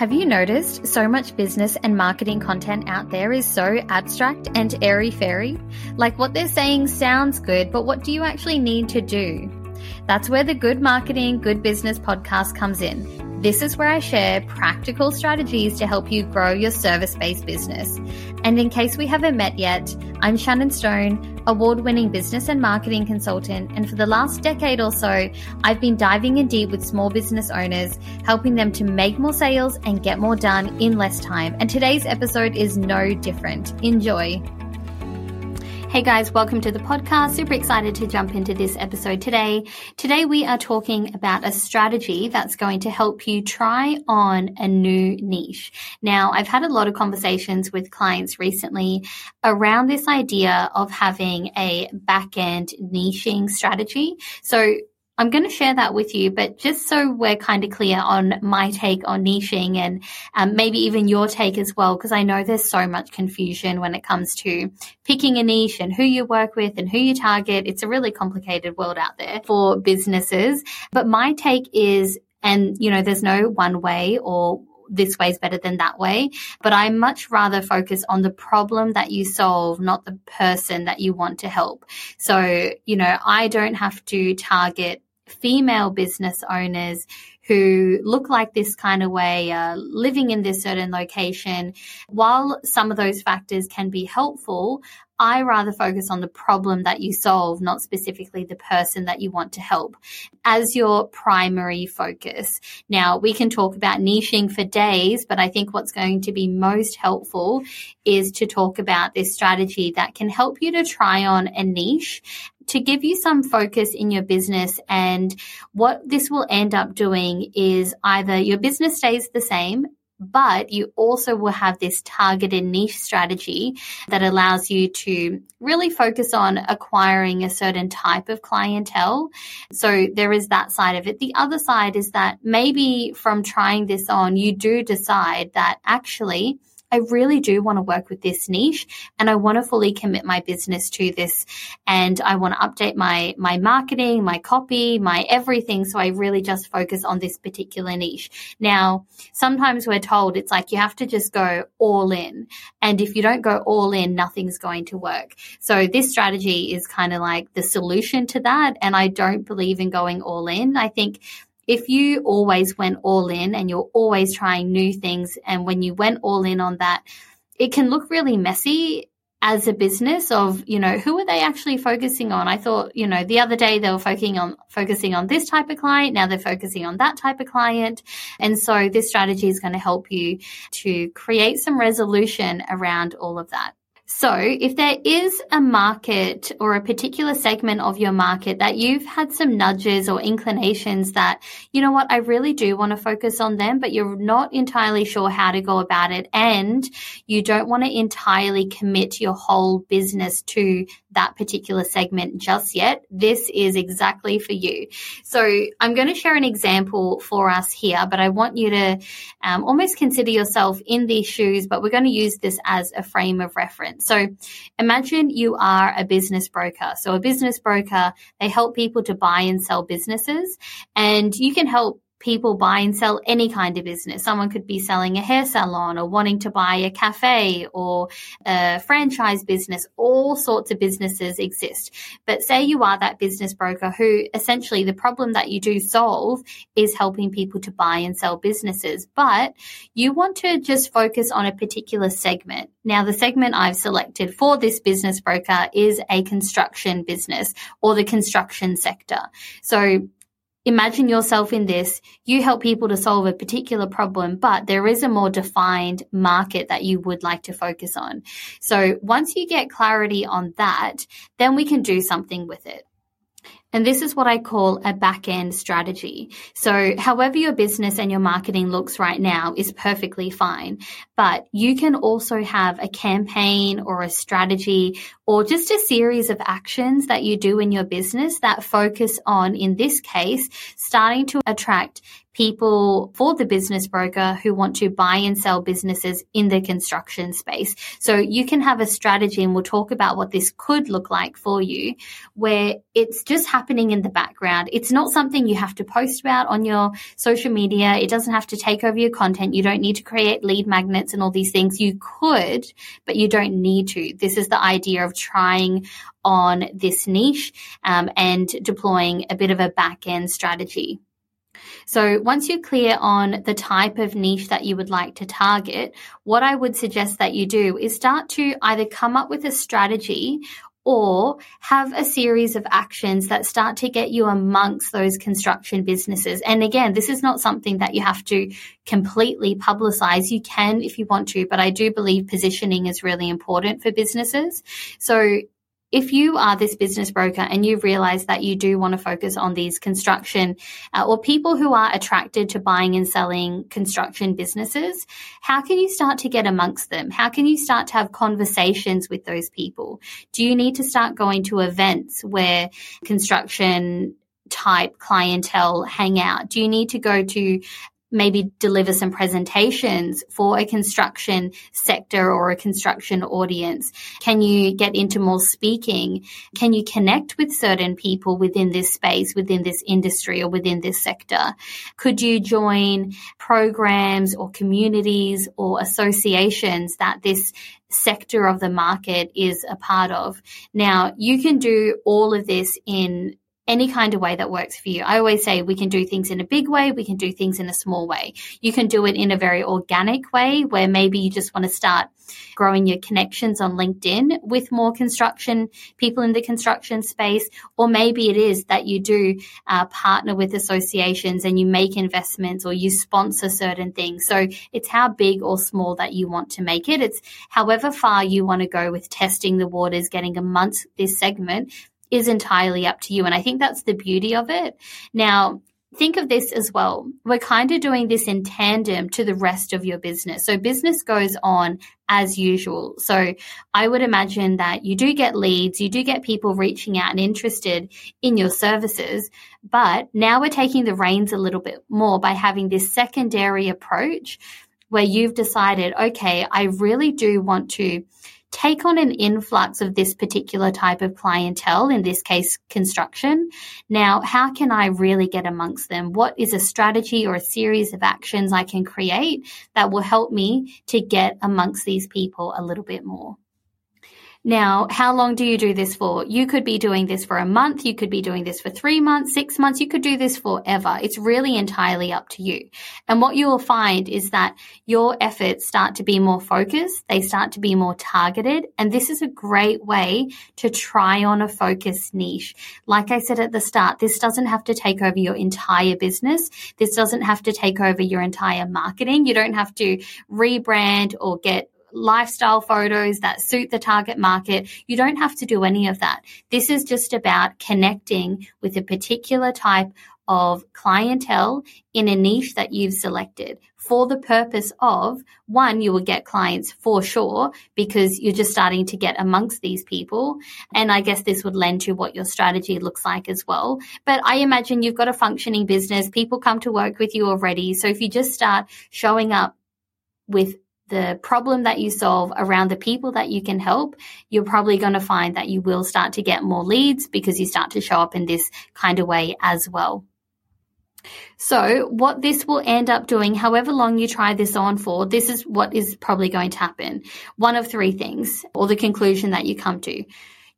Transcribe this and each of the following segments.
Have you noticed so much business and marketing content out there is so abstract and airy fairy? Like what they're saying sounds good, but what do you actually need to do? That's where the Good Marketing, Good Business podcast comes in. This is where I share practical strategies to help you grow your service based business. And in case we haven't met yet, I'm Shannon Stone, award winning business and marketing consultant. And for the last decade or so, I've been diving in deep with small business owners, helping them to make more sales and get more done in less time. And today's episode is no different. Enjoy. Hey guys, welcome to the podcast. Super excited to jump into this episode today. Today we are talking about a strategy that's going to help you try on a new niche. Now, I've had a lot of conversations with clients recently around this idea of having a back end niching strategy. So I'm going to share that with you, but just so we're kind of clear on my take on niching and um, maybe even your take as well, because I know there's so much confusion when it comes to picking a niche and who you work with and who you target. It's a really complicated world out there for businesses. But my take is, and you know, there's no one way or this way is better than that way. But I much rather focus on the problem that you solve, not the person that you want to help. So, you know, I don't have to target female business owners who look like this kind of way, uh, living in this certain location. While some of those factors can be helpful, I rather focus on the problem that you solve, not specifically the person that you want to help as your primary focus. Now, we can talk about niching for days, but I think what's going to be most helpful is to talk about this strategy that can help you to try on a niche to give you some focus in your business. And what this will end up doing is either your business stays the same, but you also will have this targeted niche strategy that allows you to really focus on acquiring a certain type of clientele. So there is that side of it. The other side is that maybe from trying this on, you do decide that actually I really do want to work with this niche and I want to fully commit my business to this and I want to update my my marketing, my copy, my everything so I really just focus on this particular niche. Now, sometimes we're told it's like you have to just go all in and if you don't go all in, nothing's going to work. So this strategy is kind of like the solution to that and I don't believe in going all in. I think if you always went all in and you're always trying new things, and when you went all in on that, it can look really messy as a business of you know who are they actually focusing on? I thought you know the other day they were focusing on focusing on this type of client now they're focusing on that type of client. And so this strategy is going to help you to create some resolution around all of that so, if there is a market or a particular segment of your market that you've had some nudges or inclinations that, you know what, I really do want to focus on them, but you're not entirely sure how to go about it, and you don't want to entirely commit your whole business to that particular segment just yet, this is exactly for you. So I'm going to share an example for us here, but I want you to um, almost consider yourself in these shoes, but we're going to use this as a frame of reference. So imagine you are a business broker. So a business broker, they help people to buy and sell businesses and you can help people buy and sell any kind of business. Someone could be selling a hair salon or wanting to buy a cafe or a franchise business. All sorts of businesses exist. But say you are that business broker who essentially the problem that you do solve is helping people to buy and sell businesses, but you want to just focus on a particular segment. Now, the segment I've selected for this business broker is a construction business or the construction sector. So Imagine yourself in this. You help people to solve a particular problem, but there is a more defined market that you would like to focus on. So once you get clarity on that, then we can do something with it. And this is what I call a back end strategy. So however your business and your marketing looks right now is perfectly fine, but you can also have a campaign or a strategy or just a series of actions that you do in your business that focus on, in this case, starting to attract people for the business broker who want to buy and sell businesses in the construction space. So you can have a strategy and we'll talk about what this could look like for you where it's just happening in the background. It's not something you have to post about on your social media. It doesn't have to take over your content. You don't need to create lead magnets and all these things. You could, but you don't need to. This is the idea of trying on this niche um, and deploying a bit of a back end strategy. So once you're clear on the type of niche that you would like to target, what I would suggest that you do is start to either come up with a strategy or have a series of actions that start to get you amongst those construction businesses. And again, this is not something that you have to completely publicize. You can if you want to, but I do believe positioning is really important for businesses. So if you are this business broker and you realize that you do want to focus on these construction uh, or people who are attracted to buying and selling construction businesses, how can you start to get amongst them? How can you start to have conversations with those people? Do you need to start going to events where construction type clientele hang out? Do you need to go to maybe deliver some presentations for a construction sector or a construction audience? Can you get into more speaking? Can you connect with certain people within this space, within this industry or within this sector? Could you join programs or communities or associations that this sector of the market is a part of. Now, you can do all of this in any kind of way that works for you. I always say we can do things in a big way, we can do things in a small way. You can do it in a very organic way where maybe you just want to start growing your connections on LinkedIn with more construction people in the construction space, or maybe it is that you do uh, partner with associations and you make investments or you sponsor certain things. So it's how big or small that you want to make it. It's however far you want to go with testing the waters, getting amongst this segment is entirely up to you. And I think that's the beauty of it. Now, think of this as well. We're kind of doing this in tandem to the rest of your business. So business goes on as usual. So I would imagine that you do get leads, you do get people reaching out and interested in your services, but now we're taking the reins a little bit more by having this secondary approach where you've decided, okay, I really do want to take on an influx of this particular type of clientele, in this case, construction. Now, how can I really get amongst them? What is a strategy or a series of actions I can create that will help me to get amongst these people a little bit more? Now, how long do you do this for? You could be doing this for a month. You could be doing this for three months, six months. You could do this forever. It's really entirely up to you. And what you will find is that your efforts start to be more focused. They start to be more targeted. And this is a great way to try on a focus niche. Like I said at the start, this doesn't have to take over your entire business. This doesn't have to take over your entire marketing. You don't have to rebrand or get lifestyle photos that suit the target market. You don't have to do any of that. This is just about connecting with a particular type of clientele in a niche that you've selected for the purpose of one, you will get clients for sure because you're just starting to get amongst these people. And I guess this would lend to what your strategy looks like as well. But I imagine you've got a functioning business. People come to work with you already. So if you just start showing up with the problem that you solve around the people that you can help, you're probably going to find that you will start to get more leads because you start to show up in this kind of way as well. So, what this will end up doing, however long you try this on for, this is what is probably going to happen. One of three things, or the conclusion that you come to.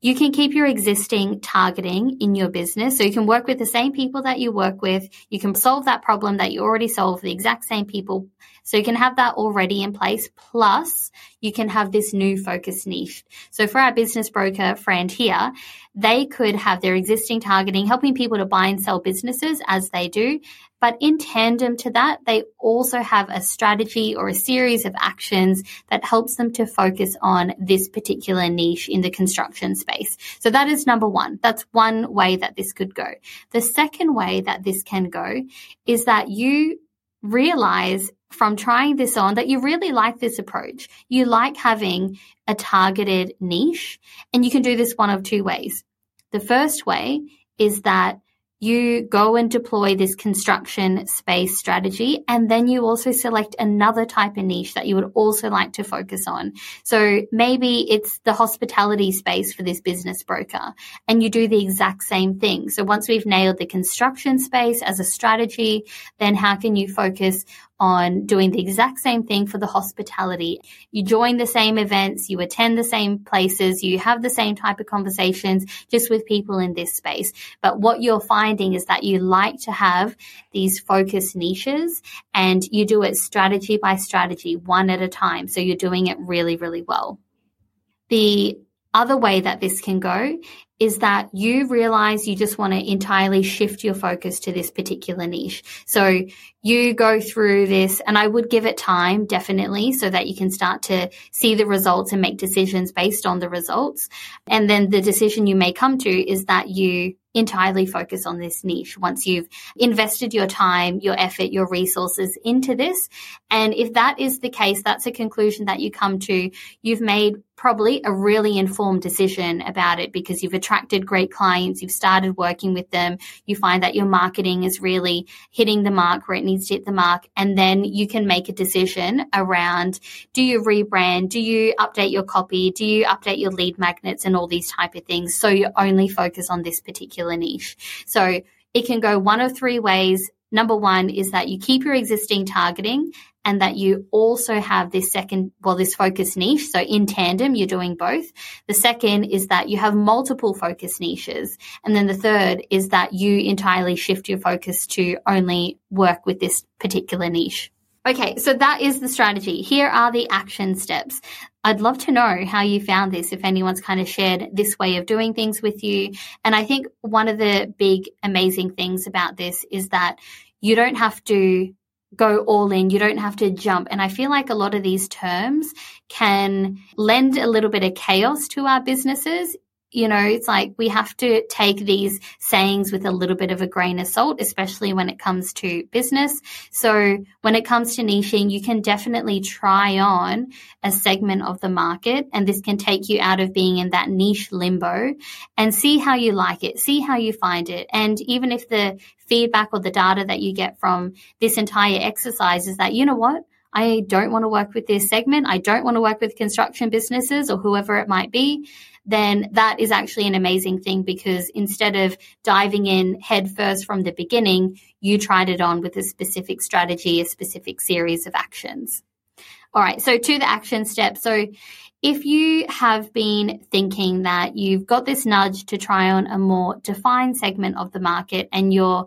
You can keep your existing targeting in your business. So you can work with the same people that you work with. You can solve that problem that you already solved, the exact same people. So you can have that already in place. Plus you can have this new focus niche. So for our business broker friend here, they could have their existing targeting, helping people to buy and sell businesses as they do. But in tandem to that, they also have a strategy or a series of actions that helps them to focus on this particular niche in the construction space. So that is number one. That's one way that this could go. The second way that this can go is that you realize from trying this on that you really like this approach. You like having a targeted niche, and you can do this one of two ways. The first way is that you go and deploy this construction space strategy and then you also select another type of niche that you would also like to focus on. So maybe it's the hospitality space for this business broker and you do the exact same thing. So once we've nailed the construction space as a strategy, then how can you focus on doing the exact same thing for the hospitality. You join the same events, you attend the same places, you have the same type of conversations just with people in this space. But what you're finding is that you like to have these focus niches and you do it strategy by strategy, one at a time. So you're doing it really, really well. The other way that this can go is that you realize you just want to entirely shift your focus to this particular niche. So you go through this and I would give it time definitely so that you can start to see the results and make decisions based on the results. And then the decision you may come to is that you entirely focus on this niche once you've invested your time, your effort, your resources into this. And if that is the case, that's a conclusion that you come to. You've made probably a really informed decision about it because you've attracted great clients, you've started working with them, you find that your marketing is really hitting the mark where it needs to hit the mark, and then you can make a decision around do you rebrand, do you update your copy, do you update your lead magnets and all these type of things so you only focus on this particular niche. So it can go one of three ways. Number one is that you keep your existing targeting and that you also have this second, well, this focus niche. So in tandem, you're doing both. The second is that you have multiple focus niches. And then the third is that you entirely shift your focus to only work with this particular niche. Okay, so that is the strategy. Here are the action steps. I'd love to know how you found this, if anyone's kind of shared this way of doing things with you. And I think one of the big amazing things about this is that you don't have to go all in. You don't have to jump. And I feel like a lot of these terms can lend a little bit of chaos to our businesses you know, it's like we have to take these sayings with a little bit of a grain of salt, especially when it comes to business. So when it comes to niching, you can definitely try on a segment of the market and this can take you out of being in that niche limbo and see how you like it, see how you find it. And even if the feedback or the data that you get from this entire exercise is that, you know what? I don't want to work with this segment. I don't want to work with construction businesses or whoever it might be then that is actually an amazing thing because instead of diving in head first from the beginning, you tried it on with a specific strategy, a specific series of actions. All right, so to the action step. So if you have been thinking that you've got this nudge to try on a more defined segment of the market and you're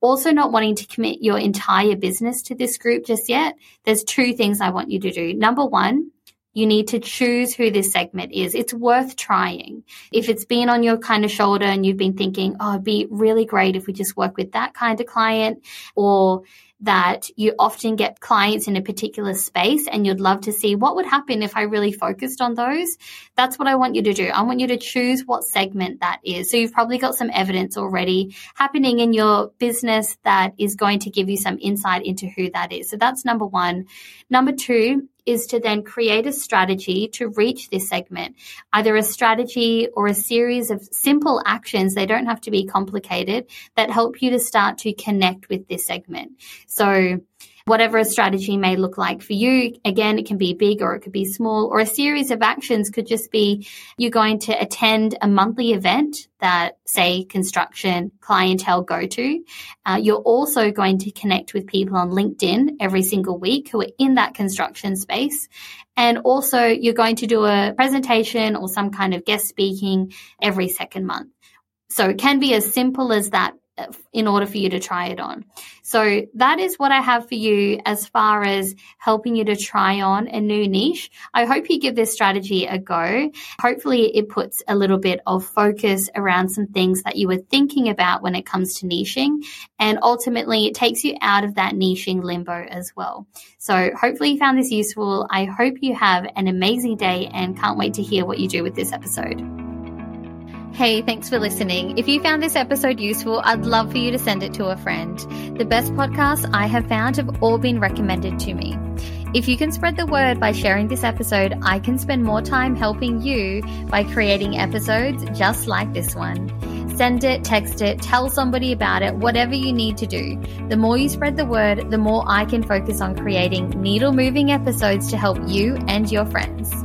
also not wanting to commit your entire business to this group just yet, there's two things I want you to do. Number one, you need to choose who this segment is. It's worth trying. If it's been on your kind of shoulder and you've been thinking, oh, it'd be really great if we just work with that kind of client, or that you often get clients in a particular space and you'd love to see what would happen if I really focused on those. That's what I want you to do. I want you to choose what segment that is. So you've probably got some evidence already happening in your business that is going to give you some insight into who that is. So that's number one. Number two is to then create a strategy to reach this segment, either a strategy or a series of simple actions. They don't have to be complicated that help you to start to connect with this segment. So whatever a strategy may look like for you. Again, it can be big or it could be small, or a series of actions could just be you're going to attend a monthly event that, say, construction clientele go to. Uh, you're also going to connect with people on LinkedIn every single week who are in that construction space. And also, you're going to do a presentation or some kind of guest speaking every second month. So it can be as simple as that in order for you to try it on. So that is what I have for you as far as helping you to try on a new niche. I hope you give this strategy a go. Hopefully it puts a little bit of focus around some things that you were thinking about when it comes to niching. And ultimately it takes you out of that niching limbo as well. So hopefully you found this useful. I hope you have an amazing day and can't wait to hear what you do with this episode. Hey, thanks for listening. If you found this episode useful, I'd love for you to send it to a friend. The best podcasts I have found have all been recommended to me. If you can spread the word by sharing this episode, I can spend more time helping you by creating episodes just like this one. Send it, text it, tell somebody about it, whatever you need to do. The more you spread the word, the more I can focus on creating needle moving episodes to help you and your friends.